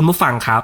คุณผู้ฟังครับ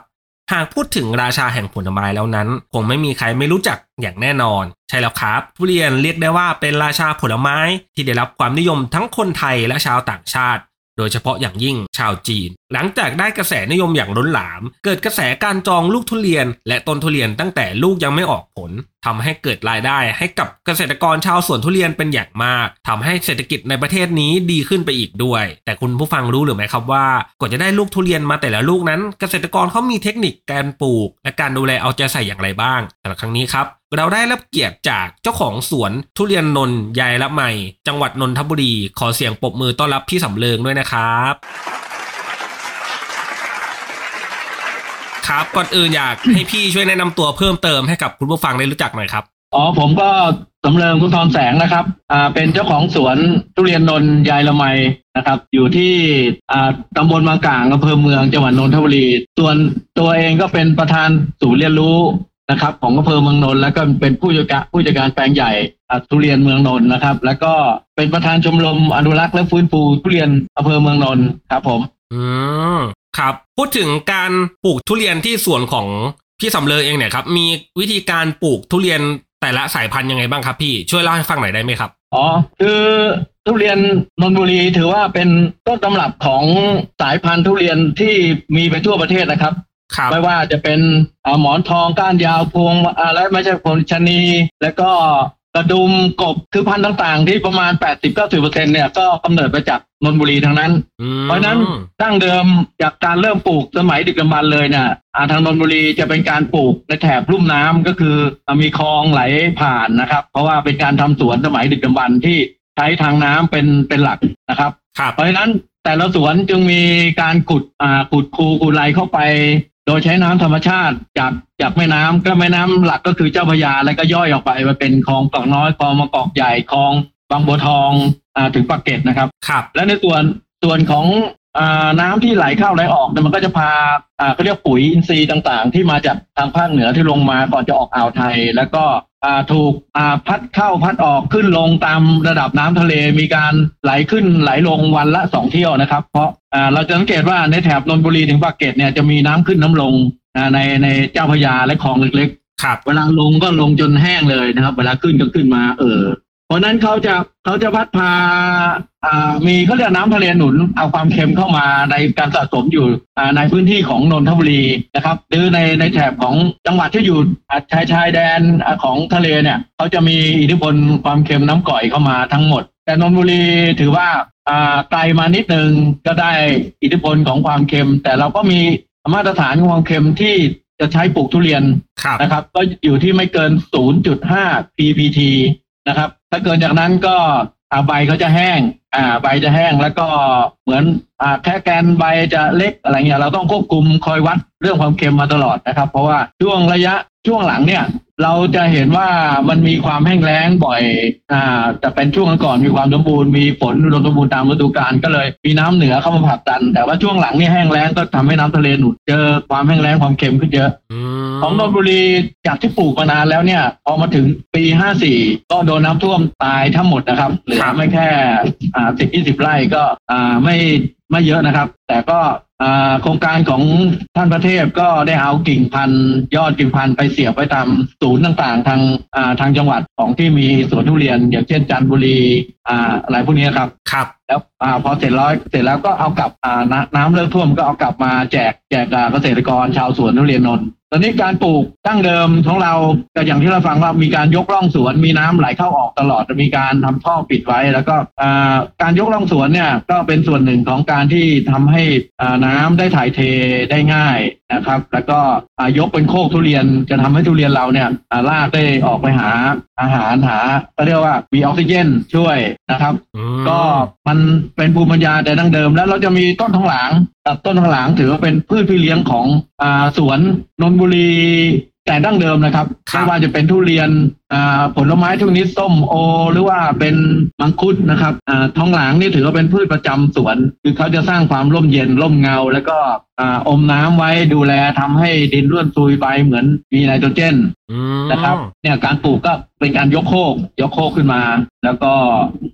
หากพูดถึงราชาแห่งผลไม้แล้วนั้น คงไม่มีใครไม่รู้จักอย่างแน่นอน ใช่แล้วครับ ทุเรียนเรียกได้ว่าเป็นราชาผลไม้ที่ได้รับความนิยมทั้งคนไทยและชาวต่างชาติ โดยเฉพาะอย่างยิ่งชาวจีน หลังจากได้กระแสนิยมอย่างล้นหลาม เกิดกระแสการจองลูกทุเรียน และต้นทุเรียนตั้งแต่ลูกยังไม่ออกผล ทำให้เกิดรายได้ ให้กับเกษตรกรชาวสวนทุเรียนเป็นอย่างมากทำให้เศรษฐกิจในประเทศนี้ดีขึ้นไปอีกด้วย แต่คุณผู้ฟังรู้หรือไม่ครับว่ากว่าจะได้ลูกทุเรียนมาแต่ละลูกนั้น เกษตรกรเขามีเทคนิคการปลูก และการดูแลเอาใจใส่อย่างไรบ้างสำหรับครั้งนี้ครับเราได้รับเกียรติจากเจ้าของสวนทุเรียนนนท์ยายละไมจังหวัดนนทบุรี ขอเสียงปรบมือต้อนรับพี่สำเริงด้วยนะครับ ครับก่อนอื่นอยากให้พี่ช่วยแนะนำตัวเพิ่มเติมให้กับคุณผู้ฟังได้รู้จักหน่อยครับอ๋อผมก็สำเริงคุณทองแสงนะครับอ่าเป็นเจ้าของสวนทุเรียนนนท์ยายละไมนะครับ อยู่ที่อ่าตำบลบางกลางอำเภอเมืองจังหวัดนนทบุรีส่วนตัวเองก็เป็นประธานศูนย์เรียนรู้นะครับ ของอำเภอเมืองนนท์แล้วก็เป็นผู้จัดการผู้จัดการแปลงใหญ่อ่าทุเรียนเมืองนนท์นะครับ แล้วก็เป็นประธานชมรมอนุรักษ์และฟื้นฟูทุเรียนอำเภอเมืองนนท์ครับผมอืม ครับพูดถึงการปลูกทุเรียนที่สวนของพี่สำเริงเองเนี่ยครับมีวิธีการปลูกทุเรียนแต่ละสายพันธุ์ยังไงบ้างครับพี่ช่วยเล่าให้ฟังหน่อยได้ไหมครับอ๋อคือทุเรียนนนทบุรีถือว่าเป็นต้นตำรับของสายพันธุ์ทุเรียนที่มีไปทั่วประเทศนะครับครับไม่ว่าจะเป็นอ่าหมอนทองก้านยาวพวงอะไรไม่ใช่พวงชะนี แล้วก็กระดุมกบคือพันธุ์ต่างๆ ที่ประมาณ 80-90%เนี่ยก็กำเนิดมาจาก นนทบุรีทั้งนั้นอืมเพราะฉะนั้นดั้งเดิมจากการเริ่มปลูกสมัยดึกดำบรรพ์เลยเนี่ยอ่าทางนนทบุรีจะเป็นการปลูกในแถบลุ่มน้ำก็คืออ่ามีคลองไหลผ่านนะครับ เพราะว่าเป็นการทำสวนสมัยดึกดำบรรพ์ที่ใช้ทางน้ำเป็นเป็นหลักนะครับครับ เพราะฉะนั้นแต่ละสวนจึงมีการขุดอ่าขุดคูขุดไหลเข้าไป โดยใช้น้ำธรรมชาติจากจากแม่น้ำก็แม่น้ำหลักก็คือเจ้าพระยาแล้วก็ย่อยออกไปมาเป็นคลองกอกน้อยคลองมะกอกใหญ่คลองบางบัวทองอ่าถึงปากเกร็ดนะครับครับและในส่วนส่วนของอาน้ำที่ไหลเข้าไหลออกเนี่ยมันก็จะพาอ่าเขาเรียกปุ๋ยอินทรีย์ต่างๆ ที่มาจากทางภาคเหนือที่ลงมาก่อนจะออกอ่าวไทย แล้วก็อ่าถูกอ่าพัดเข้าพัดออกขึ้นลงตามระดับน้ำทะเลมีการไหลขึ้นไหลลงวันละสองเที่ยวนะครับ เพราะอ่าเราจะสังเกตว่าในแถบนนทบุรีถึงปากเกร็ดเนี่ยจะมีน้ำขึ้นน้ำลงอ่าในในเจ้าพระยาและคลองเล็กๆครับเวลาลงก็ลงจนแห้งเลยนะครับ เวลาขึ้นก็ขึ้นมาเออ เพราะนั้นเขาจะเขาจะพัดพาอ่ามีเขาเรียกน้ำทะเลหนุน เอาความเค็มเข้ามาในการสะสมอยู่อ่าในพื้นที่ของนนทบุรีนะครับหรือในในแถบของจังหวัดที่อยู่ชายชายแดนของทะเลเนี่ยเขาจะมีอิทธิพลความเค็มน้ำก่อยเข้ามาทั้งหมด แต่นนทบุรีถือว่าอ่าไกลมานิดนึงก็ได้อิทธิพลของความเค็ม แต่เราก็มีมาตรฐานของความเค็มที่จะใช้ปลูกทุเรียนนะครับ ก็อยู่ที่ไม่เกิน 0.5 ppt นะครับ ถ้าเกินจากนั้นก็ใบเขาจะแห้ง อ่า ใบจะแห้งแล้วก็เหมือนอ่าแค่แกนใบจะเล็กอะไรเงี้ยเราต้องควบคุมคอยวัดเรื่องความเค็มมาตลอดนะครับ เพราะว่าช่วงระยะช่วงหลังเนี่ย เราจะเห็นว่ามันมีความแห้งแล้งบ่อย อ่า แต่เป็นช่วงก่อนมีความสมบูรณ์มีฝนอุดมสมบูรณ์ตามฤดูกาลก็เลย มีน้ำเหนือเข้ามาผลักดัน แต่ว่าช่วงหลังนี่แห้งแล้งก็ทำให้น้ำทะเลหนุนเจอความแห้งแล้งความเค็มขึ้นเยอะอืมของนนทบุรีจากที่ปลูกมานานแล้วเนี่ย พอมาถึงปี54ก็โดนน้ำท่วมตายทั้งหมดนะครับเหลือไม่แค่อ่าสิบยี่สิบไร่ก็อ่าไม่ ไม่เยอะนะครับ แต่ก็อ่าโครงการของท่านประเทศก็ได้เอากิ่งพันธุ์ยอดกิ่งพันธุ์ไปเสียบไว้ตามศูนย์ต่างๆ ทางอ่าทางจังหวัดของที่มีสวนทุเรียน อย่างเช่นจันทบุรีอ่าอะไรพวกนี้ครับครับแล้วอ่าพอเสร็จแล้วเสร็จแล้วก็เอากลับอ่าน้ำน้ำเลิกท่วมก็เอากลับมาแจกแจกอ่าเกษตรกรชาวสวนทุเรียนนนท์ต อนนี้การปลูกดั้งเดิมของเราก็อย่างที่เราฟังว่ามีการยกร่องสวน มีน้ำไหลเข้าออกตลอดมีการทำท่อปิดไว้ แล้วก็อ่าการยกร่องสวนเนี่ยก็เป็นส่วนหนึ่งของการที่ทำให้อ่าน้ำได้ถ่ายเทได้ง่ายนะครับ แล้วก็อ่ายกเป็นโคกทุเรียนจะทำให้ทุเรียนเราเนี่ยอ่ารากได้ออกไปหาอาหารหาก็เรียกว่ามีออกซิเจนช่วยนะครับอืมก็มันเป็นภูมิปัญญาแต่ดั้งเดิม แล้วเราจะมีต้นทองหลาง กับต้นทองหลางถือว่าเป็นพืชพี่เลี้ยงของอ่าสวนนนบุรีแต่ดั้งเดิมนะครับไม่ว่าจะเป็นทุเรียนอ่าผลไม้ทุกชนิดส้มโอ หรือว่าเป็นมังคุดนะครับอ่าทองหลางนี่ถือว่าเป็นพืชประจำสวน คือเขาจะสร้างความร่มเย็นร่มเงา แล้วก็อ่าอมน้ำไว้ดูแลทำให้ดินร่วนซุยไปเหมือนมีไนโตรเจนอืมนะครับเนี่ยการปลูกก็เป็นการยกโคกยกโคกขึ้นมา แล้วก็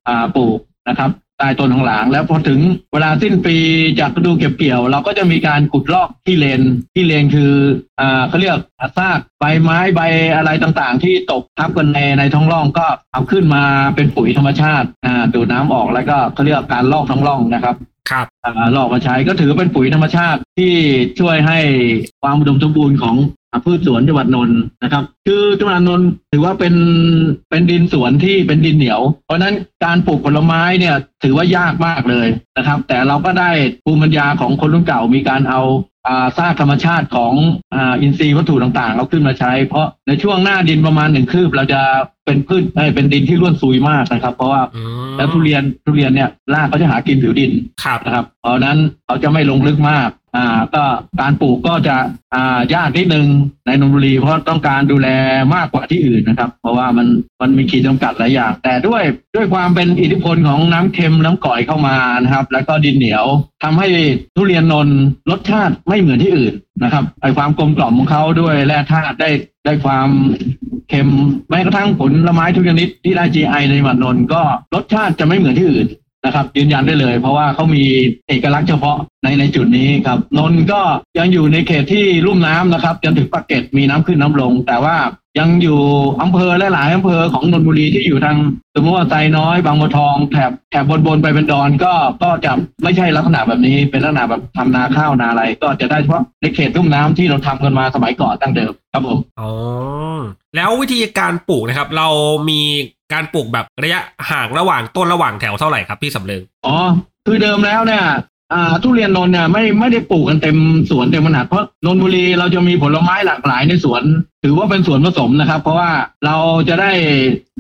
อ่าปลูกนะครับ ใต้ต้นทองหลางแล้วพอถึงเวลาสิ้นปีจากฤดูเก็บเกี่ยว เราก็จะมีการขุดลอกที่เลนที่เลนคืออ่าเขาเรียกซากใบไม้ใบอะไรต่างๆ ที่ตกทับกันในในท้องร่องก็เอาขึ้นมาเป็นปุ๋ยธรรมชาติอ่าดูดน้ำออกแล้วก็เขาเรียกการลอกท้องร่องนะครับครับอ่าหลอกมาใช้ก็ถือเป็นปุ๋ยธรรมชาติที่ช่วยให้ความอุดมสมบูรณ์ของอ่า พืชสวนจังหวัดนนท์นะครับ คือจังหวัดนนท์ถือว่าเป็นเป็นดินสวนที่เป็นดินเหนียว เพราะฉะนั้นการปลูกผลไม้เนี่ยถือว่ายากมากเลยนะครับ แต่เราก็ได้ภูมิปัญญาของคนรุ่นเก่ามีการเอาอ่าซากธรรมชาติของอ่าอินทรีย์วัตถุต่างๆ เอาขึ้นมาใช้ เพราะในช่วงหน้าดินประมาณหนึ่งคืบ เราจะเป็นพืชเอ้ยเป็นดินที่ร่วนซุยมากนะครับ เพราะว่าอืมแล้วทุเรียนทุเรียนเนี่ยรากเขาจะหากินผิวดินครับนะครับ เพราะฉะนั้นเขาจะไม่ลงลึกมาก อ่าก็การปลูกก็จะอ่ายากนิดนึงในนนทบุรี เพราะต้องการดูแลมากกว่าที่อื่นนะครับ เพราะว่ามันมันมีขีดจำกัดหลายอย่าง แต่ด้วยด้วยความเป็นอิทธิพลของน้ำเค็มน้ำก่อยเข้ามานะครับ แล้วก็ดินเหนียวทำให้ทุเรียนนนท์รสชาติไม่เหมือนที่อื่นนะครับไอความกลมกล่อมของเขาด้วยแร่ธาตุได้ได้ความเค็มแม้กระทั่งผลไม้ทุกชนิดที่ได้ GI ในหวัดนนท์ก็รสชาติจะไม่เหมือนที่อื่น นะครับ ยืนยันได้เลย เพราะว่าเขามีเอกลักษณ์เฉพาะในในจุดนี้ครับนนก็ยังอยู่ในเขตที่ลุ่มน้ำนะครับ จนถึงปากเกร็ดมีน้ำขึ้นน้ำลง แต่ว่ายังอยู่อำเภอหลายๆอำเภอของนนทบุรีที่อยู่ทางสมมติว่าไซน้อยบางบัวทองแถบแถบบนบนไปเป็นดอนก็ก็จะไม่ใช่ลักษณะแบบนี้เป็นลักษณะแบบทำนาข้าวนาอะไร ก็จะได้เฉพาะในเขตลุ่มน้ำที่เราทำกันมาสมัยก่อนตั้งเดิมครับผมอ๋อแล้ววิธีการปลูกนะครับ เรามี การปลูกแบบระยะห่างระหว่างต้นระหว่างแถวเท่าไหร่ครับพี่สำเริงอ๋อคือเดิมแล้วเนี่ย อ่าทุเรียนนนเนี่ยไม่ไม่ได้ปลูกกันเต็มสวนเต็มขนาดเพราะนนบุรีเราจะมีผลไม้หลากหลายในสวน ถือว่าเป็นสวนผสมนะครับ เพราะว่าเราจะได้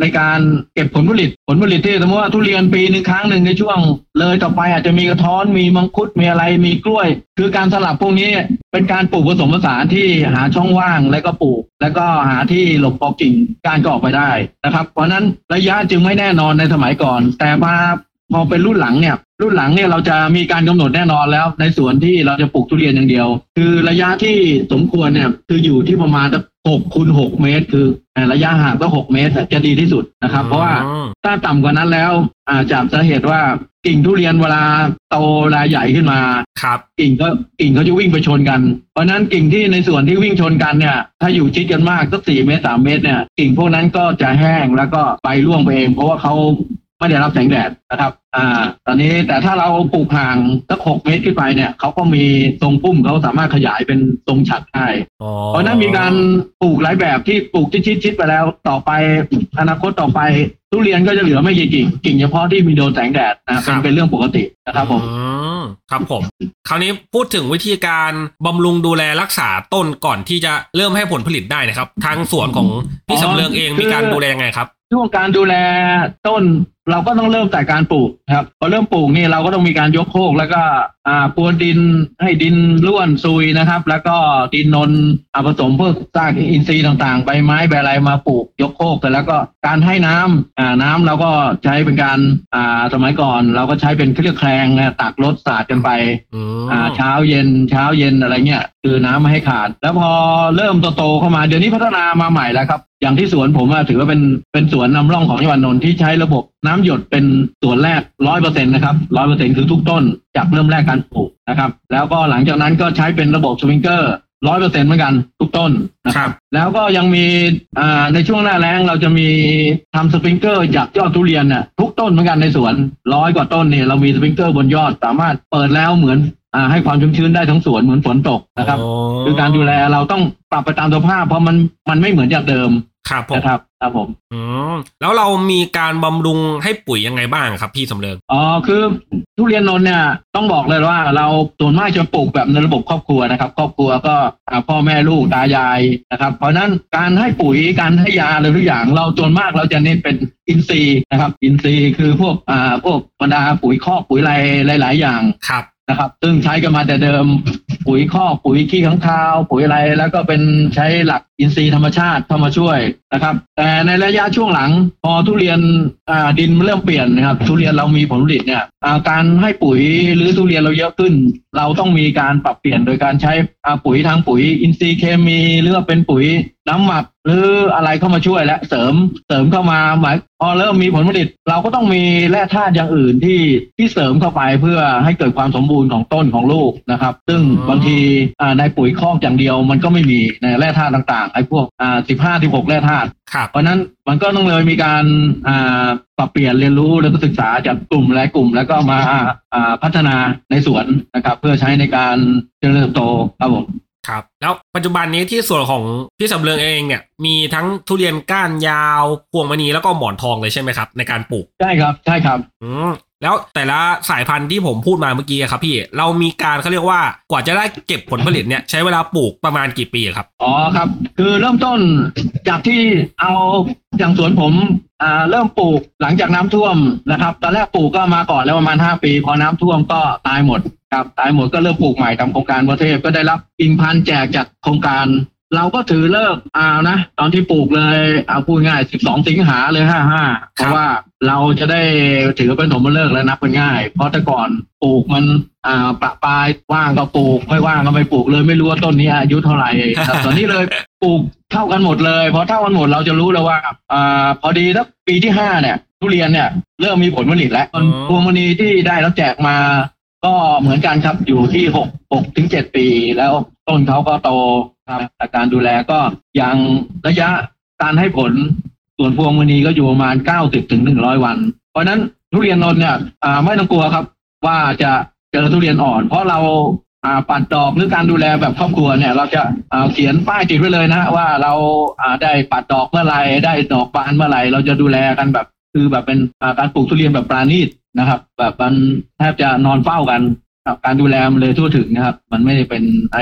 ในการเก็บผลผลิตผลผลิตที่สมมติว่าทุเรียนปีหนึ่งครั้งหนึ่งในช่วง เลยต่อไปอาจจะมีกระท้อนมีมังคุดมีอะไรมีกล้วย คือการสลับพวกนี้เป็นการปลูกผสมผสานที่หาช่องว่างแล้วก็ปลูก แล้วก็หาที่หลบพอกิ่งการก็ออกไปได้นะครับ เพราะนั้นระยะจึงไม่แน่นอนในสมัยก่อน แต่มา พอเป็นรุ่นหลังเนี่ย รุ่นหลังเนี่ยเราจะมีการกำหนดแน่นอนแล้ว ในสวนที่เราจะปลูกทุเรียนอย่างเดียว คือระยะที่สมควรเนี่ยคืออยู่ที่ประมาณหกคูณหกเมตร คือระยะห่างก็หกเมตรจะดีที่สุดนะครับ เพราะว่าอืมถ้าต่ำกว่านั้นแล้วอาจากสาเหตุว่ากิ่งทุเรียนเวลาโตเวลาใหญ่ขึ้นมาครับกิ่งก็กิ่งเขาจะวิ่งไปชนกัน เพราะฉะนั้นกิ่งที่ในส่วนที่วิ่งชนกันเนี่ย ถ้าอยู่ชิดกันมากสักสี่เมตรสามเมตรเนี่ยกิ่งพวกนั้นก็จะแห้งแล้วก็ใบร่วงไปเอง เพราะว่าเขา ไม่ได้รับแสงแดดนะครับ อ่า ตอนนี้แต่ถ้าเราปลูกห่างสักหกเมตรขึ้นไปเนี่ยเขาก็มีทรงพุ่มเขาสามารถขยายเป็นทรงฉัดได้อ๋อเพราะฉะนั้นมีการปลูกหลายแบบที่ปลูกชิดๆไปแล้วต่อไปอนาคตต่อไปทุเรียนก็จะเหลือไม่กี่กิ่งกิ่งเฉพาะที่มีโดนแสงแดดนะเป็นเป็นเรื่องปกตินะครับผมอืมครับผม คราวนี้พูดถึงวิธีการบำรุงดูแลรักษาต้นก่อนที่จะเริ่มให้ผลผลิตได้นะครับ ทางสวนของพี่อ๋อสำเริงเองคือมีการดูแลยังไงครับช่วงการดูแลต้นเราก็ต้องเริ่มแต่การปลูกนะครับพอเริ่มปลูกนี่เราก็ต้องมีการยกโคกแล้วก็อ่าพรวนดินให้ดินร่วนซุยนะครับ แล้วก็ดินนนอ่าผสมพวกซากอินทรีย์ต่างๆใบไม้ใบอะไรมาปลูกยกโคกแต่แล้วก็การให้น้ำอ่าน้ำเราก็ใช้เป็นการอ่าสมัยก่อน เราก็ใช้เป็นเครื่องแคลงนะตักรถสาดกันไปอืมอ่าเช้าเย็นเช้าเย็นอะไรเงี้ยคือน้ำไม่ให้ขาด แล้วพอเริ่มโตๆเข้ามาเดี๋ยวนี้พัฒนามาใหม่แล้วครับ อย่างที่สวนผมอะถือว่าเป็นเป็นสวนนำร่องของจังหวัดนนท์ที่ใช้ระบบน้ำหยดเป็นสวนแรกร้อยเปอร์เซ็นต์นะครับร้อยเปอร์เซ็นต์คือทุกต้นจากเริ่มแรกการปลูกนะครับ แล้วก็หลังจากนั้นก็ใช้เป็นระบบสปริงเกอร์ร้อยเปอร์เซ็นต์เหมือนกันทุกต้นนะคครับแล้วก็ยังมีอ่าในช่วงหน้าแล้งเราจะมีทำสปริงเกอร์จากยอดทุเรียนน่ะทุกต้นเหมือนกันในสวนร้อยกว่าต้นเนี่ยเรามีสปริงเกอร์บนยอดสามารถเปิดแล้วเหมือนอ่าให้ความชุ่มชื้นได้ทั้งสวนเหมือนฝนตกนะครับ คือการดูแลเราต้องปรับไปตามสภาพเพราะมันมันไม่เหมือนจากเดิม ครับผมนะครับครับผมอืมแล้วเรามีการบำรุงให้ปุ๋ยยังไงบ้างครับ พี่สำเริงอ๋อคือทุเรียนนนท์เนี่ยต้องบอกเลยว่าเราส่วนมากจะปลูกแบบในระบบครอบครัวนะครับครอบครัวก็อ่าพ่อแม่ลูกตายายนะครับเพราะฉะนั้นการให้ปุ๋ยการให้ยาอะไรทุกอย่าง เราส่วนมากเราจะเน้นเป็นอินทรีย์นะครับ อินทรีย์คือพวกอ่าพวกบรรดาปุ๋ยคอกปุ๋ยอะไรหลาย ๆ อย่างครับ นะครับ ซึ่งใช้กันมาแต่เดิมปุ๋ยคอกปุ๋ยขี้ข้างคาว ปุ๋ยอะไรแล้วก็เป็นใช้หลักอินทรีย์ธรรมชาติเข้ามาช่วย นะครับแต่ในระยะช่วงหลัง พอทุเรียนอ่าดินเริ่มเปลี่ยนนะครับ ทุเรียนเรามีผลผลิตเนี่ยอ่าการให้ปุ๋ยหรือทุเรียนเราเยอะขึ้น เราต้องมีการปรับเปลี่ยนโดยการใช้อ่าปุ๋ยทางปุ๋ยอินทรีย์เคมี หรือว่าเป็นปุ๋ยน้ำหมักหรืออะไรเข้ามาช่วยและเสริมเสริมเข้ามาหมายพอเริ่มมีผลผลิต เราก็ต้องมีแร่ธาตุอย่างอื่นที่ที่เสริมเข้าไปเพื่อให้เกิดความสมบูรณ์ของต้นของลูกนะครับ ซึ่งอืมบางทีอ่าในปุ๋ยคอกอย่างเดียวมันก็ไม่มีในแร่ธาตุต่างๆไอ้พวกอ่าสิบห้าสิบหกแร่ธาตุครับเพราะฉะนั้นมันก็ต้องเลยมีการอ่าปรับเปลี่ยนเรียนรู้แล้วก็ศึกษาจากกลุ่มหลายกลุ่ม แล้วก็มาอ่าพัฒนาในสวนนะครับ เพื่อใช้ในการเจริญเติบโตครับผมครับแล้วปัจจุบันนี้ที่ส่วนของพี่สำเริงเองเนี่ยมีทั้งทุเรียนก้านยาวพวงมณีแล้วก็หมอนทองเลยใช่ไหมครับ ในการปลูกใช่ครับใช่ครับอืม แล้วแต่ละสายพันธุ์ที่ผมพูดมาเมื่อกี้ครับพี่เรามีการเขาเรียกว่ากว่าจะได้เก็บผลผลิตเนี่ยใช้เวลาปลูกประมาณกี่ปีครับอ๋อครับ คือเริ่มต้นจากที่เอาอย่างสวนผมอ่าเริ่มปลูกหลังจากน้ำท่วมนะครับ ตอนแรกปลูกก็มาก่อนแล้วประมาณห้าปี พอน้ำท่วมก็ตายหมดครับตายหมดก็เริ่มปลูกใหม่ตามโครงการประเทศก็ได้รับกิ่งพันธุ์แจกจากโครงการ เราก็ถือเลิกอ่านะ ตอนที่ปลูกเลยเอาพูดง่าย12สิงหาเลย55เพราะว่าเราจะได้ถือเป็นสมฤกษ์แล้วนับเป็นง่าย เพราะแต่ก่อนปลูกมันอ่าประปรายว่างก็ปลูก ไม่ว่างก็ไม่ปลูกเลยไม่รู้ว่าต้นนี้อายุเท่าไหร่ครับตอนนี้เลยปลูกเท่ากันหมดเลยพอเท่ากันหมดเราจะรู้แล้วว่าอ่าพอดีถ้าปีที่ห้าเนี่ย ทุเรียนเนี่ยเริ่มมีผลผลิตแล้วอ๋อพวงมณีที่ได้แล้วแจกมาก็เหมือนกันครับอยู่ที่หกหกถึงเจ็ดปีแล้วต้นเขาก็โต ครับแต่การดูแลก็ยังระยะการให้ผลส่วนพวงมณีก็อยู่ประมาณเก้าสิบถึงหนึ่งร้อยวัน เพราะนั้นทุเรียนนนเนี่ยไม่ต้องกลัวครับ ว่าจะเจอทุเรียนอ่อน เพราะเราอ่าปัดดอกหรือการดูแลแบบครอบครัวเนี่ย เราจะเขียนป้ายติดไว้เลยนะว่าเราอ่าได้ปัดดอกเมื่อไรได้ดอกบานเมื่อไรเราจะดูแลกันแบบคือแบบเป็นการปลูกทุเรียนแบบปราณีตนะครับ แบบมันแทบจะนอนเฝ้ากัน การดูแลมันเลยทั่วถึงนะครับ มันไม่ได้เป็นไอ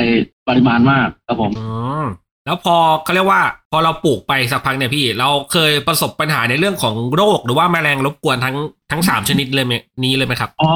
ปริมาณมากครับผมอืมแล้วพอเขาเรียกว่า พอเราปลูกไปสักพักเนี่ยพี่ เราเคยประสบปัญหาในเรื่องของโรค หรือว่าแมลงรบกวนทั้งทั้งสามชนิดเลยไหมนี้เลยไหมครับอ๋อ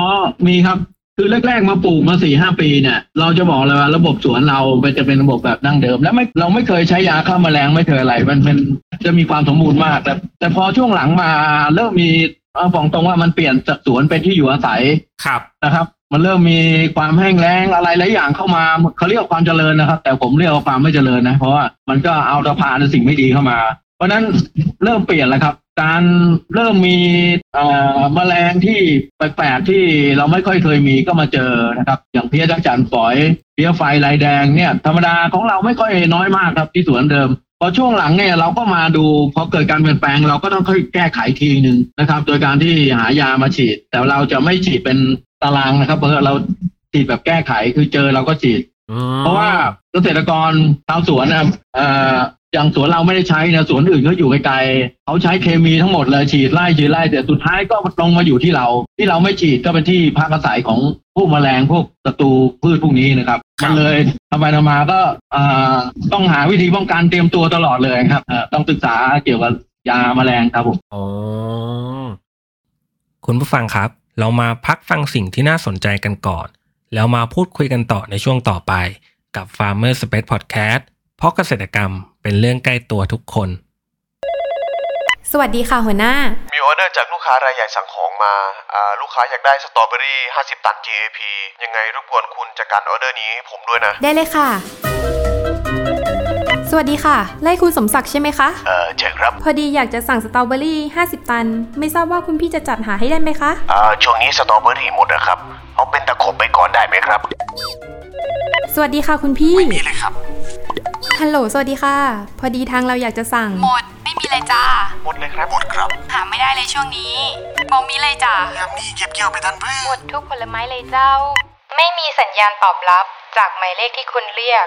มีครับคือแรกๆมาปลูกมาสี่ห้าปีเนี่ย เราจะบอกเลยว่าระบบสวนเราเป็นจะเป็นระบบแบบดั้งเดิม และไม่เราไม่เคยใช้ยาฆ่าแมลงไม่เคยอะไร มันเป็นจะมีความสมบูรณ์มาก แต่แต่พอช่วงหลังมาเริ่มมีเอาบอกตรงว่ามันเปลี่ยนจากสวนเป็นที่อยู่อาศัยครับนะครับ มันเริ่มมีความแห้งแล้งอะไรหลายอย่างเข้ามาเขาเรียกความเจริญนะครับ แต่ผมเรียกว่าความไม่เจริญนะเพราะว่ามันก็เอาตะพานสิ่งไม่ดีเข้ามา เพราะฉะนั้นเริ่มเปลี่ยนแล้วครับ การเริ่มมีแมลงที่แปลกๆที่เราไม่ค่อยเคยมีก็มาเจอนะครับ อย่างเพี้ยจักจั่นฝอยเพี้ยไฟลายแดงเนี่ย ธรรมดาของเราไม่ค่อยน้อยมากครับที่สวนเดิมพอช่วงหลังเนี่ยเราก็มาดูพอเกิดการเปลี่ยนแปลงเราก็ต้องค่อยแก้ไขทีหนึ่งนะครับ โดยการที่หายามาฉีด แต่เราจะไม่ฉีดเป็น ตารางนะครับเพราะเราฉีดแบบแก้ไขคือเจอเราก็ฉีดอืมเพราะว่าเกษตรกรชาวสวนนะครับเอ่ออย่างสวนเราไม่ได้ใช้นะสวนอื่นเขาอยู่ไกลๆเขาใช้เคมีทั้งหมดเลยฉีดไล่ฉีดไล่แต่สุดท้ายก็ลงมาอยู่ที่เรา ที่เราไม่ฉีดก็เป็นที่พักอาศัยของพวกแมลงพวกศัตรูพืชพวกนี้นะครับครับมันเลยทำไปทำมาก็เอ่อต้องหาวิธีป้องกันเตรียมตัวตลอดเลยครับเอ่อต้องศึกษาเกี่ยวกับยาแมลงครับผมอ๋อคุณผู้ฟังครับ เรามาพักฟังสิ่งที่น่าสนใจกันก่อน แล้วมาพูดคุยกันต่อในช่วงต่อไปกับ Farmer Space Podcast เพราะเกษตรกรรมเป็นเรื่องใกล้ตัวทุกคน สวัสดีค่ะหัวหน้า มีออเดอร์จากลูกค้ารายใหญ่สั่งของมาอ่าลูกค้าอยากได้สตรอเบอรี่ 50 ตัน GAP ยังไงรบกวนคุณจัดการออเดอร์นี้ให้ผมด้วยนะ ได้เลยค่ะ สวัสดีค่ะ ไล่คุณสมศักดิ์ใช่ไหมคะ เออใช่ครับพอดีอยากจะสั่งสตรอเบอรี่ 50 ตัน ไม่ทราบว่าคุณพี่จะจัดหาให้ได้ไหมคะ อ่าช่วงนี้สตรอเบอรี่หมดนะครับ เอาเป็นตะขบไปก่อนได้ไหมครับ สวัสดีค่ะคุณพี่มีเลยครับ ฮัลโหล สวัสดีค่ะ พอดีทางเราอยากจะสั่ง หมด ไม่มีเลยจ้า หมดเลยครับ หมดครับหาไม่ได้เลยช่วงนี้บอกมีเลยจ้ายามนี้เก็บเกี่ยวไปทันเพื่หมดทุกผลไม้เลยเจ้า ไม่มีสัญญาณตอบรับจากหมายเลขที่คุณเรียก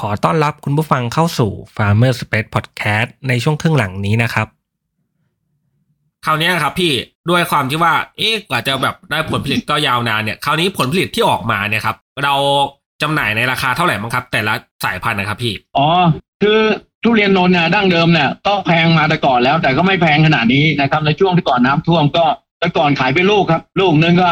ขอต้อนรับคุณผู้ฟังเข้าสู่ Farmer Space Podcast ในช่วงครึ่งหลังนี้นะครับ คราวนี้ครับพี่ด้วยความที่ว่า เอ๊ะกว่าจะแบบได้ผลผลิตก็ยาวนานเนี่ย คราวนี้ผลผลิตที่ออกมาเนี่ยครับ เราจำหน่ายในราคาเท่าไหร่บ้างครับ แต่ละสายพันธุ์นะครับพี่ อ๋อ คือทุเรียนนนท์เนี่ยดั้งเดิมเนี่ยก็แพงมาแต่ก่อนแล้ว แต่ก็ไม่แพงขนาดนี้นะครับ ในช่วงที่ก่อนน้ำท่วมก็ แต่ก่อนขายเป็นลูกครับ ลูกนึงก็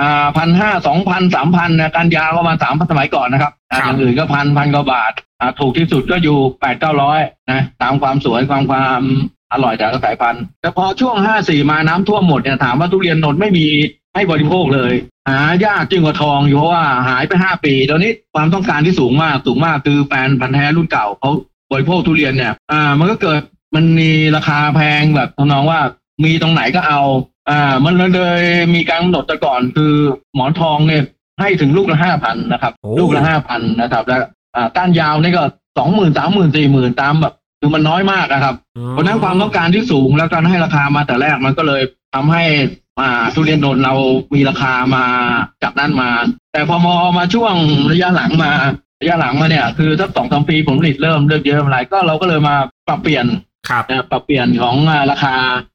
อ่าพันห้าสองพันสามพันนะการยาวประมาณสามพันสมัยก่อนนะครับอ่าครับอย่างอื่นก็พันพันกว่าบาทอ่าถูกที่สุดก็อยู่แปดเก้าร้อยนะตามความสวยความความอร่อยแต่ละสายพันธุ์แต่พอช่วงห้าสี่มาน้ำท่วมหมดเนี่ยถามว่าทุเรียนนนท์ไม่มีให้บริโภคเลย หายากจึงกว่าทองอยู่เพราะว่าหายไปห้าปีตอนนี้ความต้องการที่สูงมากสูงมากคือแฟนพันธุ์แท้รุ่นเก่าเขาบริโภคทุเรียนเนี่ยอ่ามันก็เกิดมันมีราคาแพงแบบทำนองว่ามีตรงไหนก็เอา อ่า มันเลยมีการกำหนดแต่ก่อนคือหมอนทองเนี่ยให้ถึงลูกละห้าพันนะครับโอ้ลูกละห้าพันนะครับ แล้วอ่าก้านยาวนี่ก็สองหมื่นสามหมื่นสี่หมื่นตามแบบคือมันน้อยมากนะครับ เพราะฉะนั้นความต้องการที่สูงแล้วการให้ราคามาแต่แรกมันก็เลยทำให้อ่าทุเรียนโดนเรามีราคามาจากนั้นมา แต่พอมอมาช่วงระยะหลังมาระยะหลังมาเนี่ยคือสักสองสามปีผลผลิตเริ่มเริ่มเยอะอะไรก็เราก็เลยมาปรับเปลี่ยนครับนะปรับเปลี่ยนของอ่าราคา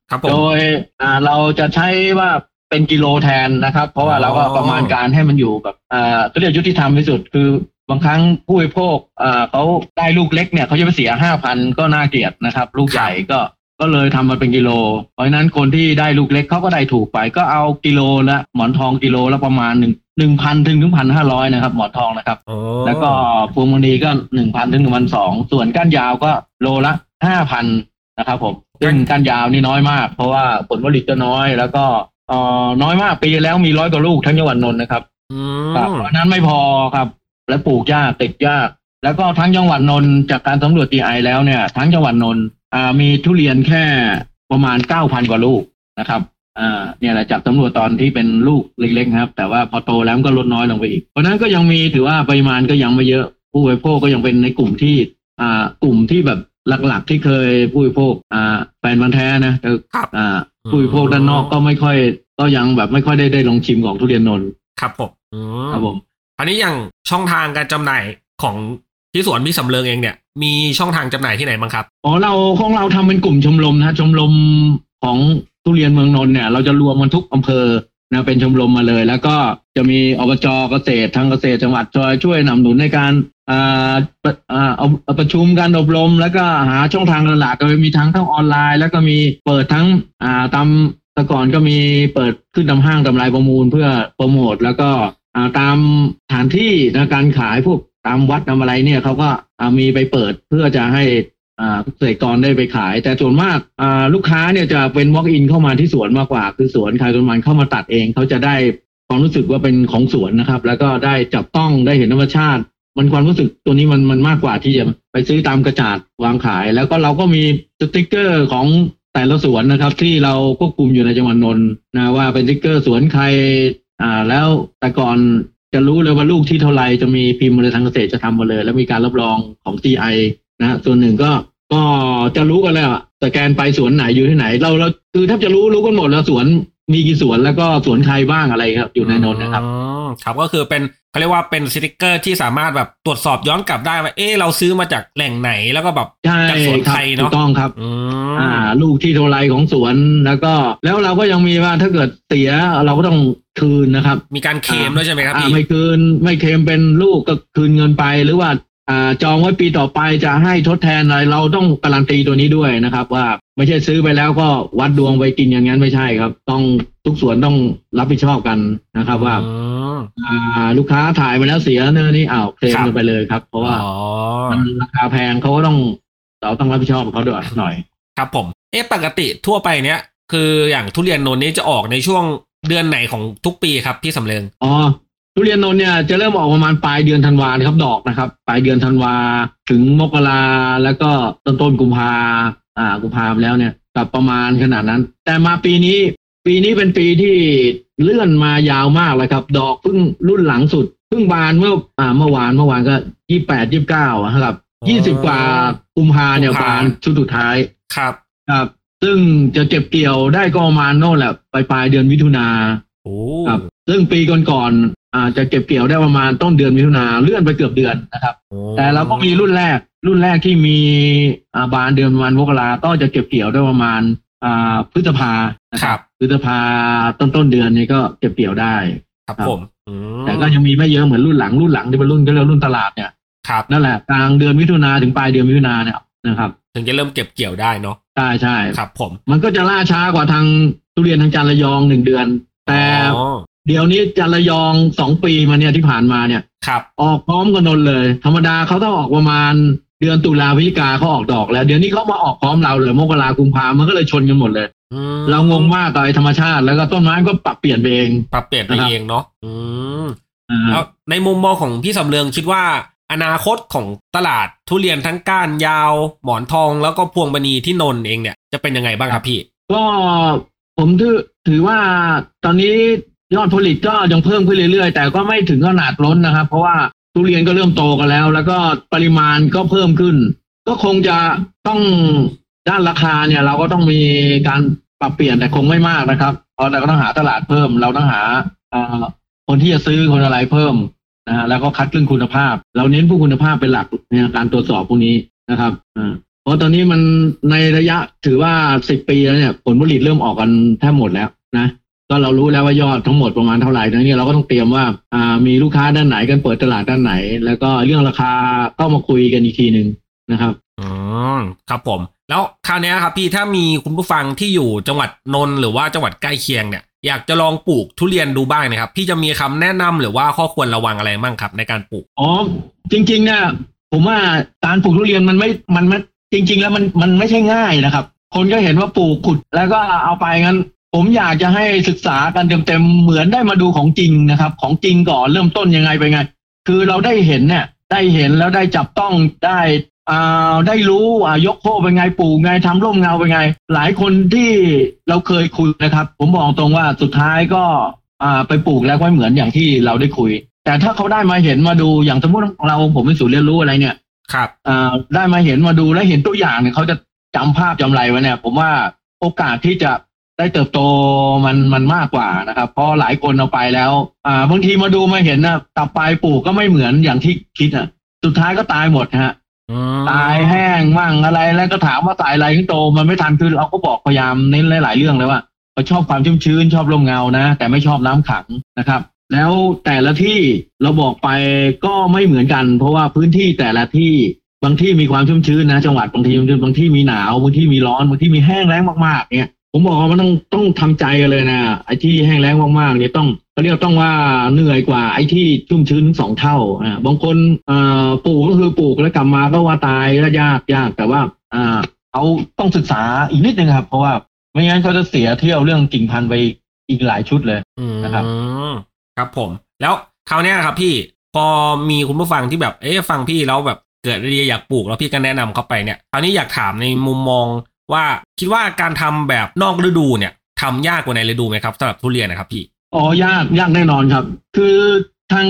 ครับผโดมยอ่าเราจะใช้ว่าเป็นกิโลแทนนะครับ เพราะว่าอ๋อเราก็ประมาณการให้มันอยู่แบบอ่าก็เรียกยุติธรรมที่สุดคือบางครั้งผู้บริโภคอ่าเขาได้ลูกเล็กเนี่ยเขาจะไปเสียห้าพันก็น่าเกลียดนะครับ ลูกใหญ่ก็ก็เลยทำมาเป็นกิโล เพราะฉะนั้นคนที่ได้ลูกเล็กเขาก็ได้ถูกไป ก็เอากิโลละหมอนทองกิโลละประมาณหนึ่งหนึ่งพันถึงถึงพันห้าร้อยนะครับ หมอนทองนะครับโอ้แล้วก็พวงมณีก็หนึ่งพันถึงหนึ่งพันสองส่วนก้านยาวก็โลละห้าพัน นะครับผมซึ่งก้านยาวนี่น้อยมาก เพราะว่าผลผลิตก็น้อย แล้วก็เอ่อน้อยมากปีแล้วมีร้อยกว่าลูกทั้งจังหวัดนนท์นะครับอืครับมเพราะฉะนั้นไม่พอครับ และปลูกยากติดยาก แล้วก็ทั้งจังหวัดนนท์จากการสำรวจ GI แล้วเนี่ย ทั้งจังหวัดนนท์อ่ามีทุเรียนแค่ประมาณเก้าพันกว่าลูกนะครับอ่าเนี่ยแหละจากสำรวจตอนที่เป็นลูกเล็กๆครับ แต่ว่าพอโตแล้วมันก็ลดน้อยลงไปอีก เพราะฉะนั้นก็ยังมีถือว่าปริมาณก็ยังไม่เยอะ ผู้บริโภคก็ยังเป็นในกลุ่มที่อ่ากลุ่มที่แบบ หลักๆที่เคยผู้บริโภคอ่าแฟนมันธุ์แท้นะแต่ครับอ่าผู้บริโภคด้านนอกก็ไม่ค่อย ก็ยังแบบไม่ค่อยได้ได้ลองชิมของทุเรียนนนท์ครับผมอืมครับผมอันนี้อย่างช่องทางการจำหน่ายของที่สวนพี่สำเริงเองเนี่ยมีช่องทางจำหน่ายที่ไหนบ้างครับอ๋อเราของเราทำเป็นกลุ่มชมรมนะชมรมของทุเรียนเมืองนนท์เนี่ยเราจะรวมมันทุกอำเภอ นะเป็นชมรมมาเลย แล้วก็จะมีอบจเกษตรทางเกษตรจังหวัดช่วยช่วยนำหนุนในการอ่าประอ่าเอาประชุมการอบรม แล้วก็หาช่องทางตลาดก็มีทั้งทั้งออนไลน์ แล้วก็มีเปิดทั้งอ่าตามแต่ก่อนก็มีเปิดขึ้นตามห้างตามรายประมูลเพื่อโปรโมทแล้วก็ตามสถานที่นะการขายพวกตามวัดตามอะไรเนี่ยเขาก็มีไปเปิดเพื่อจะให้ เกษตรกรได้ไปขาย แต่ส่วนมากลูกค้าเนี่ยจะเป็น walk in เข้ามาที่สวนมากกว่า คือสวนใครคนมันเข้ามาตัดเอง เขาจะได้ความรู้สึกว่าเป็นของสวนนะครับ แล้วก็ได้จับต้องได้เห็นธรรมชาติ มันความรู้สึกตัวนี้มันมันมากกว่าที่จะไปซื้อตามกระจาดวางขาย แล้วก็เราก็มีสติกเกอร์ของแต่ละสวนนะครับ ที่เราควบคุมอยู่ในจังหวัดนนท์นะว่าเป็นสติกเกอร์สวนใครอ่า แล้วแต่ก่อนจะรู้เลยว่าลูกที่เท่าไหรจะมีพิมพ์มาเลยทางเกษตรจะทำมาเลย แล้วมีการรับรองของ GI นะฮะส่วนหนึ่งก็ก็จะรู้กันแล้วอะสแกนไปสวนไหนอยู่ที่ไหน เราเราคือแทบจะรู้รู้กันหมดแล้วสวนมีกี่สวนแล้วก็สวนใครบ้างอะไรครับ อยู่ในนนท์นะครับอืมครับก็คือเป็นเขาเรียกว่าเป็นสติกเกอร์ที่สามารถแบบตรวจสอบย้อนกลับได้ว่าเอ๊ะเราซื้อมาจากแหล่งไหนแล้วก็แบบใช่จากสวนครัใครถูเนาะกต้องครับอืมอ่า ลูกที่เท่าไรของสวนแล้วก็ แล้วเราก็ยังมีว่าถ้าเกิดเสียเราก็ต้องคืนนะครับ มีการเคลมด้วยใช่ไหมครับอ่าพี่ไม่คืนไม่เคลมเป็นลูกก็คืนเงินไปหรือว่าอ่า จองไว้ปีต่อไปจะให้ทดแทนอะไรเราต้องการันตีตัวนี้ด้วยนะครับ ว่าไม่ใช่ซื้อไปแล้วก็วัดดวงไปกินอย่างนั้นไม่ใช่ครับ ต้องทุกสวนต้องรับผิดชอบกันนะครับ ว่าอืมอ่าลูกค้าถ่ายไปแล้วเสียเนื้อนี่อ้าวเคลมครับกันไปเลยครับ เพราะว่าอ๋อมันราคาแพงเขาก็ต้องเราต้องรับผิดชอบเขาด้วยหน่อย ครับผม เอ๊ะปกติทั่วไปเนี้ยคืออย่างทุเรียนนนท์นี้จะออกในช่วงเดือนไหนของทุกปีครับพี่สำเริงอ๋อ ทุเรียนนนท์เนี่ยจะเริ่มออกประมาณปลายเดือนธันวานะครับดอกนะครับ ปลายเดือนธันวาถึงมกราแล้วก็ต้นต้นกุมภาอ่ากุมภาไปแล้วเนี่ยกับประมาณขนาดนั้น แต่มาปีนี้ปีนี้เป็นปีที่เลื่อนมายาวมากเลยครับ ดอกเพิ่งรุ่นหลังสุดเพิ่งบานเมื่ออ่าเมื่อวานเมื่อวานก็ยี่แปดยี่สิบเก้าครับอ๋ยี่สิบอกว่ากุมภาเนี่ยกุมภาบานชุดสุดท้ายครับครับ ซึ่งจะเก็บเกี่ยวได้ก็ประมาณโน่นแหละปลายปลายๆเดือนมิถุนาโอ้ครับซึ่งปีก่อนๆ อาจะเก็บเกี่ยวได้ประมาณต้นเดือนมิถุนาเลื่อนไปเกือบเดือนนะครับโอ้แต่เราก็มีรุ่นแรก รุ่นแรกที่มีอ่าบานเดือนประมาณมกราก็จะเก็บเกี่ยวได้ประมาณอ่าพฤษภานะคครัรับบพฤษภาต้นต้นๆเดือนนี้ก็เก็บเกี่ยวได้ครับครับผมอืมแต่ก็ยังมีไม่เยอะเหมือนรุ่นหลังรุ่นหลังที่เป็นรุ่นก็เรียกรุ่นตลาดเนี่ยครับนั่นแหละกลางเดือนมิถุนาถึงปลายเดือนมิถุนาเนี่ยนะครับ ถึงจะเริ่มเก็บเกี่ยวได้เนาะใช่ใช่ครับ ผม มันก็จะล่าช้ากว่าทางทุเรียนทางจันทร์ระยองหนึ่งเดือน แต่อ๋อ เดี๋ยวนี้จันทร์ระยองสองปีมาเนี่ยที่ผ่านมาเนี่ยครับ ออกพร้อมกันนนเลย ธรรมดาเขาต้องออกประมาณเดือนตุลาพฤศจิกาเขาออกดอกแล้ว เดี๋ยวนี้เขามาออกพร้อมเราเลยมกรากุมภามันก็เลยชนกันหมดเลยอืมเรางงมากกับไอ้ธรรมชาติ แล้วก็ต้นไม้ก็ปรับเปลี่ยนไปเอง ปรับเปลี่ยนไปนะครับเองเนาะอืมอ่าแล้วในมุมมองของพี่สำเริงคิดว่า อนาคตของตลาดทุเรียนทั้งก้านยาว หมอนทองแล้วก็พวงมณีที่นนท์เองเนี่ยจะเป็นยังไงบ้างครับพี่ ก็ผมถือถือว่าตอนนี้ ยอดผลิตก็ยังเพิ่มขึ้นเรื่อยๆ แต่ก็ไม่ถึงขนาดล้นนะครับ เพราะว่าทุเรียนก็เริ่มโตกันแล้ว แล้วก็ปริมาณก็เพิ่มขึ้น ก็คงจะต้องด้านราคาเนี่ย เราก็ต้องมีการปรับเปลี่ยนแต่คงไม่มากนะครับ เพราะเราก็ต้องหาตลาดเพิ่ม เราต้องหาคนที่จะซื้อคนอะไรเพิ่มนะฮะแล้วก็คัดเรื่องคุณภาพ เราเน้นผู้คุณภาพเป็นหลักในการตรวจสอบพวกนี้นะครับอ่าเพราะตอนนี้มันในระยะถือว่าสิบปีแล้วเนี่ย ผลผลิตเริ่มออกกันแทบหมดแล้วนะ ก็เรารู้แล้วว่ายอดทั้งหมดประมาณเท่าไหร่ดังนี้เราก็ต้องเตรียมว่าอ่ามีลูกค้าด้านไหนกันเปิดตลาดด้านไหน แล้วก็เรื่องราคาก็มาคุยกันอีกทีหนึ่งนะครับอืมครับผม แล้วคราวเนี้ยครับพี่ถ้ามีคุณผู้ฟังที่อยู่จังหวัดนนท์หรือว่าจังหวัดใกล้เคียงเนี่ยอยากจะลองปลูกทุเรียนดูบ้างนะครับ พี่จะมีคำแนะนำหรือว่าข้อควรระวังอะไรบ้างครับ ในการปลูกอ๋อจริงๆเนี่ยผมว่าการปลูกทุเรียนมันไม่มันไม่จริง ๆ แล้วมันมันไม่ใช่ง่ายนะครับ คนก็เห็นว่าปลูกขุดแล้วก็เอาไปงั้น ผมอยากจะให้ศึกษากันเต็มๆเหมือนได้มาดูของจริงนะครับ ของจริงก่อนเริ่มต้นยังไงไปไง คือเราได้เห็นเนี่ยได้เห็นแล้วได้จับต้องได้อ่าได้รู้อ่ายกโค้เป็นไงปลูกไงทำร่มเงาเป็นไง หลายคนที่เราเคยคุยนะครับ ผมบอกตรงว่าสุดท้ายก็อ่าไปปลูกแล้วก็ไม่เหมือนอย่างที่เราได้คุย แต่ถ้าเขาได้มาเห็นมาดูอย่างสมมติเราผมเป็นศูนย์เรียนรู้อะไรเนี่ย ครับอ่าได้มาเห็นมาดูและเห็นตัวอย่างเนี่ยเขาจะจำภาพจำไรไว้เนี่ย ผมว่าโอกาสที่จะ ได้เติบโตมันมันมากกว่านะครับ เพราะหลายคนเอาไปแล้ว อ่า บางทีมาดูมาเห็นนะกลับไปปลูกก็ไม่เหมือนอย่างที่คิดอะ สุดท้ายก็ตายหมดฮะอืมตายแห้งมั่งอะไรแล้วก็ถามว่าตายอะไรถึงโต มันไม่ทันคือเราก็บอกพยายามเน้นหลาย ๆ เรื่องเลยว่าเขาชอบความชุ่มชื้นชอบลมเงานะ แต่ไม่ชอบน้ำขังนะครับ แล้วแต่ละที่เราบอกไปก็ไม่เหมือนกัน เพราะว่าพื้นที่แต่ละที่บางที่มีความชุ่มชื้นนะจังหวัดบางทีบางที่มีหนาวบางที่มีร้อนบางที่มีแห้งแล้งมากๆเนี่ย ผมบอกว่ามันต้องต้องทำใจกันเลยนะไอ้ที่แห้งแล้งมากๆเนี่ยต้องเขาเรียกต้องว่าเหนื่อยกว่าไอ้ที่ชุ่มชื้นสองเท่าอ่าบางคนอ่ปลูกก็คือปลูกแล้วกลับมาก็ว่าตายก็ยากยากแต่ว่าอ่าเขาต้องศึกษาอีกนิดนึงครับ เพราะว่าไม่งั้นเขาจะเสียเที่ยวเรื่องกิ่งพันธุ์ไปอีกหลายชุดเลยนะครับครับผม แล้วคราวนี้ครับพี่พอมีคุณผู้ฟังที่แบบเอ๊ะฟังพี่แล้วแบบเกิดไอเดียอยากปลูกแล้วพี่ก็แนะนำเขาไปเนี่ยคราวนี้อยากถามในมุมมอง ว่าคิดว่าการทำแบบนอกฤดูเนี่ยทำยากกว่าในฤดูไหมครับสำหรับทุเรียนนะครับพี่อ๋อยากยากแน่นอนครับ คือทาง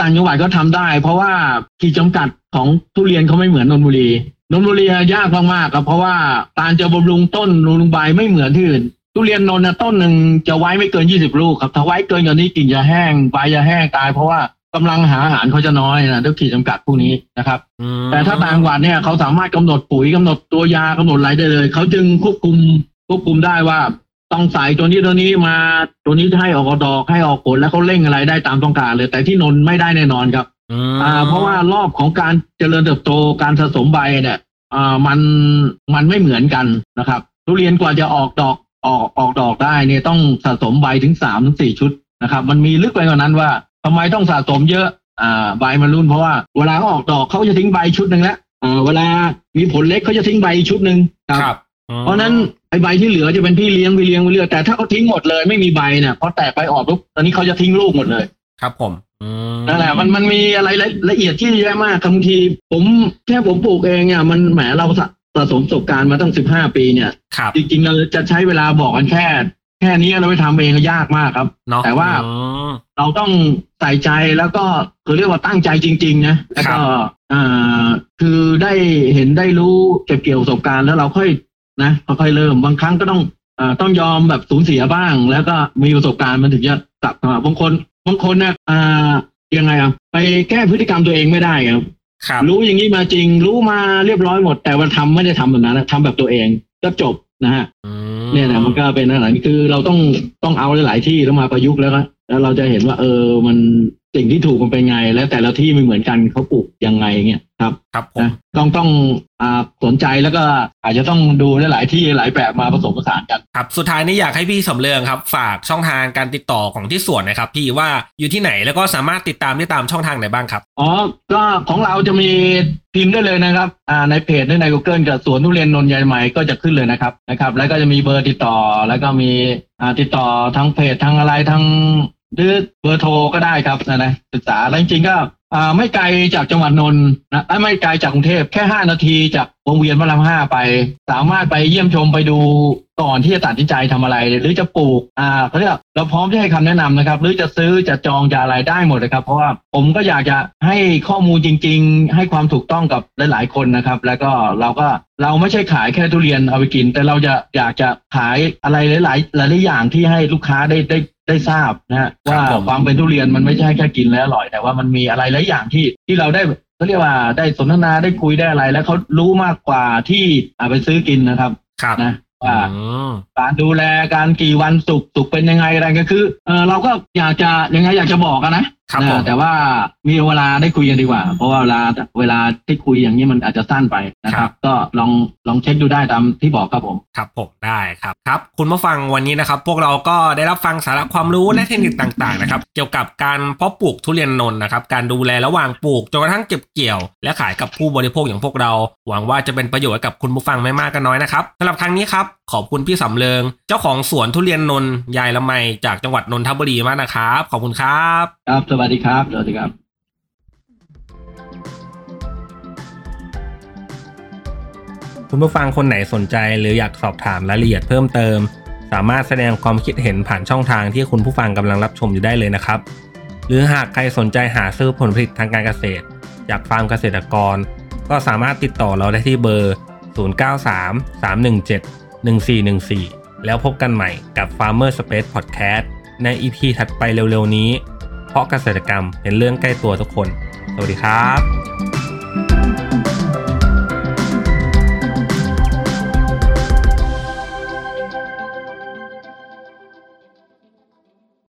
ต่างจังหวัดก็ทำได้ เพราะว่าขีดจำกัดของทุเรียนเขาไม่เหมือนนนบุรีนนบุรียากมากๆครับเพราะว่าการจะบำรุงต้นบำรุงใบไม่เหมือนที่อื่นทุเรียนนนท์น่ะต้นหนึ่งจะไว้ไม่เกินยี่สิบลูกครับถ้าไว้เกินกว่านี้กิ่งจะแห้งใบจะแห้งตายเพราะว่า กำลังหาอาหารเขาจะน้อยนะด้วยขีดจำกัดพวกนี้นะครับอืมแต่ถ้าต่างจังหวัดเนี่ยเขาสามารถกำหนดปุ๋ยกำหนดตัวยากำหนดอะไรได้เลย เขาจึงควบคุมควบคุมได้ว่าต้องใส่ตัวนี้ตัวนี้มาตัวนี้ให้ออกดอกให้ออกผลแล้วเขาเร่งอะไรได้ตามต้องการเลย แต่ที่นนท์ไม่ได้แน่นอนครับอืมอ่า เพราะว่ารอบของการเจริญเติบโตการสะสมใบเนี่ยอ่ามันมันไม่เหมือนกันนะครับ ทุเรียนกว่าจะออกดอกออกออกดอกได้เนี่ยต้องสะสมใบถึงสามถึงสี่ชุดนะครับ มันมีลึกไปกว่านั้นว่า ทำไมต้องสะสมเยอะอ่าใบมันรุ่นเพราะว่าเวลาเขาออกดอกเขาจะทิ้งใบชุดหนึ่งแล้วอ่าเวลามีผลเล็กเขาจะทิ้งใบชุดหนึ่งครับอืมเพราะฉะนั้นไอใบที่เหลือจะเป็นพี่เลี้ยงพี่เลี้ยงพี่เลี้ยงแต่ถ้าเขาทิ้งหมดเลยไม่มีใบเนี่ยพอแตกไปออกปุ๊บตอนนี้เขาจะทิ้งลูกหมดเลย ครับผมอืมนั่นแหละมันมันมีอะไรละละเอียดที่เยอะมากบางทีผมแค่ผมปลูกเองเนี่ยมันแหมเราสะสะสมประสบการณ์มาตั้งสิบห้าปีเนี่ยครับจริงๆเราจะใช้เวลาบอกกันแค่ แค่นี้เราไปทำเองก็ยากมากครับเนาะแต่ว่าอืมเราต้องใส่ใจแล้วก็คือเรียกว่าตั้งใจจริง ๆ นะแล้วก็อ่าคือได้เห็นได้รู้เก็บเกี่ยวประสบการณ์แล้วเราค่อยนะค่อยๆเริ่มบางครั้งก็ต้องอ่าต้องยอมแบบสูญเสียบ้าง แล้วก็มีประสบการณ์มันถึงจะกลับมาบางคนบางคนเนี่ยอ่ายังไงอะไปแก้พฤติกรรมตัวเองไม่ได้ครับครับรู้อย่างนี้มาจริง รู้มาเรียบร้อยหมด แต่วันทำไม่ได้ทำแบบนั้นนะทำแบบตัวเองก็จบ นะฮะอืมเนี่ยนะมันก็เป็นอะไรคือเราต้องต้องเอาหลาย ๆ ที่แล้วมาประยุกต์แล้วก็แล้วเราจะเห็นว่า เออมัน สิ่งที่ถูกมันเป็นไง แล้วแต่ละที่ไม่เหมือนกันเขาปลูกยังไงเงี้ยครับครับผมนะต้องต้องอ่าสนใจแล้วก็อาจจะต้องดูหลายๆที่หลายแบบมาผสมผสานกันครับสุดท้ายนี้อยากให้พี่สำเริงครับ ฝากช่องทางการติดต่อของที่สวนนะครับ พี่ว่าอยู่ที่ไหนแล้วก็สามารถติดตามได้ตามช่องทางไหนบ้างครับอ๋อก็ของเราจะมีพิมพ์ได้เลยนะครับอ่าในเพจใน Google กับสวนทุเรียนนนท์ยายใหม่ก็จะขึ้นเลยนะครับนะครับ แล้วก็จะมีเบอร์ติดต่อแล้วก็มีอ่าติดต่อทางเพจทางอะไรทาง หรือเบอร์โทรก็ได้ครับนะนะศึกษาแล้วจริงๆก็อ่าไม่ไกลจากจังหวัดนนท์นะไม่ไกลจากกรุงเทพแค่ห้านาทีจากวงเวียนพระรามห้าไป สามารถไปเยี่ยมชมไปดูก่อนที่จะตัดสินใจทำอะไร หรือจะปลูกอ่าเขาเรียกเราพร้อมที่ให้คำแนะนำนะครับ หรือจะซื้อจะจองจะอะไรได้หมดเลยครับ เพราะว่าผมก็อยากจะให้ข้อมูลจริง ๆ ให้ความถูกต้องกับหลาย ๆ คนนะครับ แล้วก็เราก็เราไม่ใช่ขายแค่ทุเรียนเอาไปกิน แต่เราจะอยากจะขายอะไรหลาย ๆ หลายๆอย่างที่ให้ลูกค้าได้ได้ ได้ทราบนะฮะครับว่าผมความเป็นทุเรียนมันไม่ใช่แค่กินแล้วอร่อย แต่ว่ามันมีอะไรหลายอย่างที่ที่เราได้เขาเรียกว่าได้สนทนาได้คุยได้อะไร แล้วเขารู้มากกว่าที่อ่าไปซื้อกินนะครับครับนะว่าอืมการดูแลการกี่วันสุกสุกเป็นยังไงอะไรก็คือเออเราก็อยากจะยังไงอยากจะบอกกันนะ ครับผมนะแต่ว่ามีเวลาได้คุยกันดีกว่า เพราะว่าเวลาเวลาที่คุยอย่างนี้มันอาจจะสั้นไปนะครับ ก็ลองลองเช็คดูได้ตามที่บอกครับผมครับผมได้ครับครับ คุณผู้ฟังวันนี้นะครับ พวกเราก็ได้รับฟังสาระความรู้และเทคนิคต่างๆนะครับ เกี่ยวกับการเพาะปลูกทุเรียนนนท์นะครับ การดูแลระหว่างปลูกจนกระทั่งเก็บเกี่ยว และขายกับผู้บริโภคอย่างพวกเรา หวังว่าจะเป็นประโยชน์ให้กับคุณผู้ฟังไม่มากก็น้อยนะครับสำหรับครั้งนี้ครับ ขอบคุณพี่สำเริง เจ้าของสวนทุเรียนนนท์ยายละไมจากจังหวัดนนทบุรีมากนะครับ ขอบคุณครับ ครับ สวัสดีครับ สวัสดีครับคุณผู้ฟังคนไหนสนใจหรืออยากสอบถามรายละเอียดเพิ่มเติม สามารถแสดงความคิดเห็นผ่านช่องทางที่คุณผู้ฟังกำลังรับชมอยู่ได้เลยนะครับ หรือหากใครสนใจหาซื้อผลผลิตทางการเกษตร จากฟาร์มเกษตรกร ก็สามารถติดต่อเราได้ที่เบอร์ 1414 แล้วพบกันใหม่กับ Farmer Space Podcast ใน EP ถัดไปเร็วๆนี้ เพราะเกษตรกรรมเป็นเรื่องใกล้ตัวทุกคน สวัสดีครับ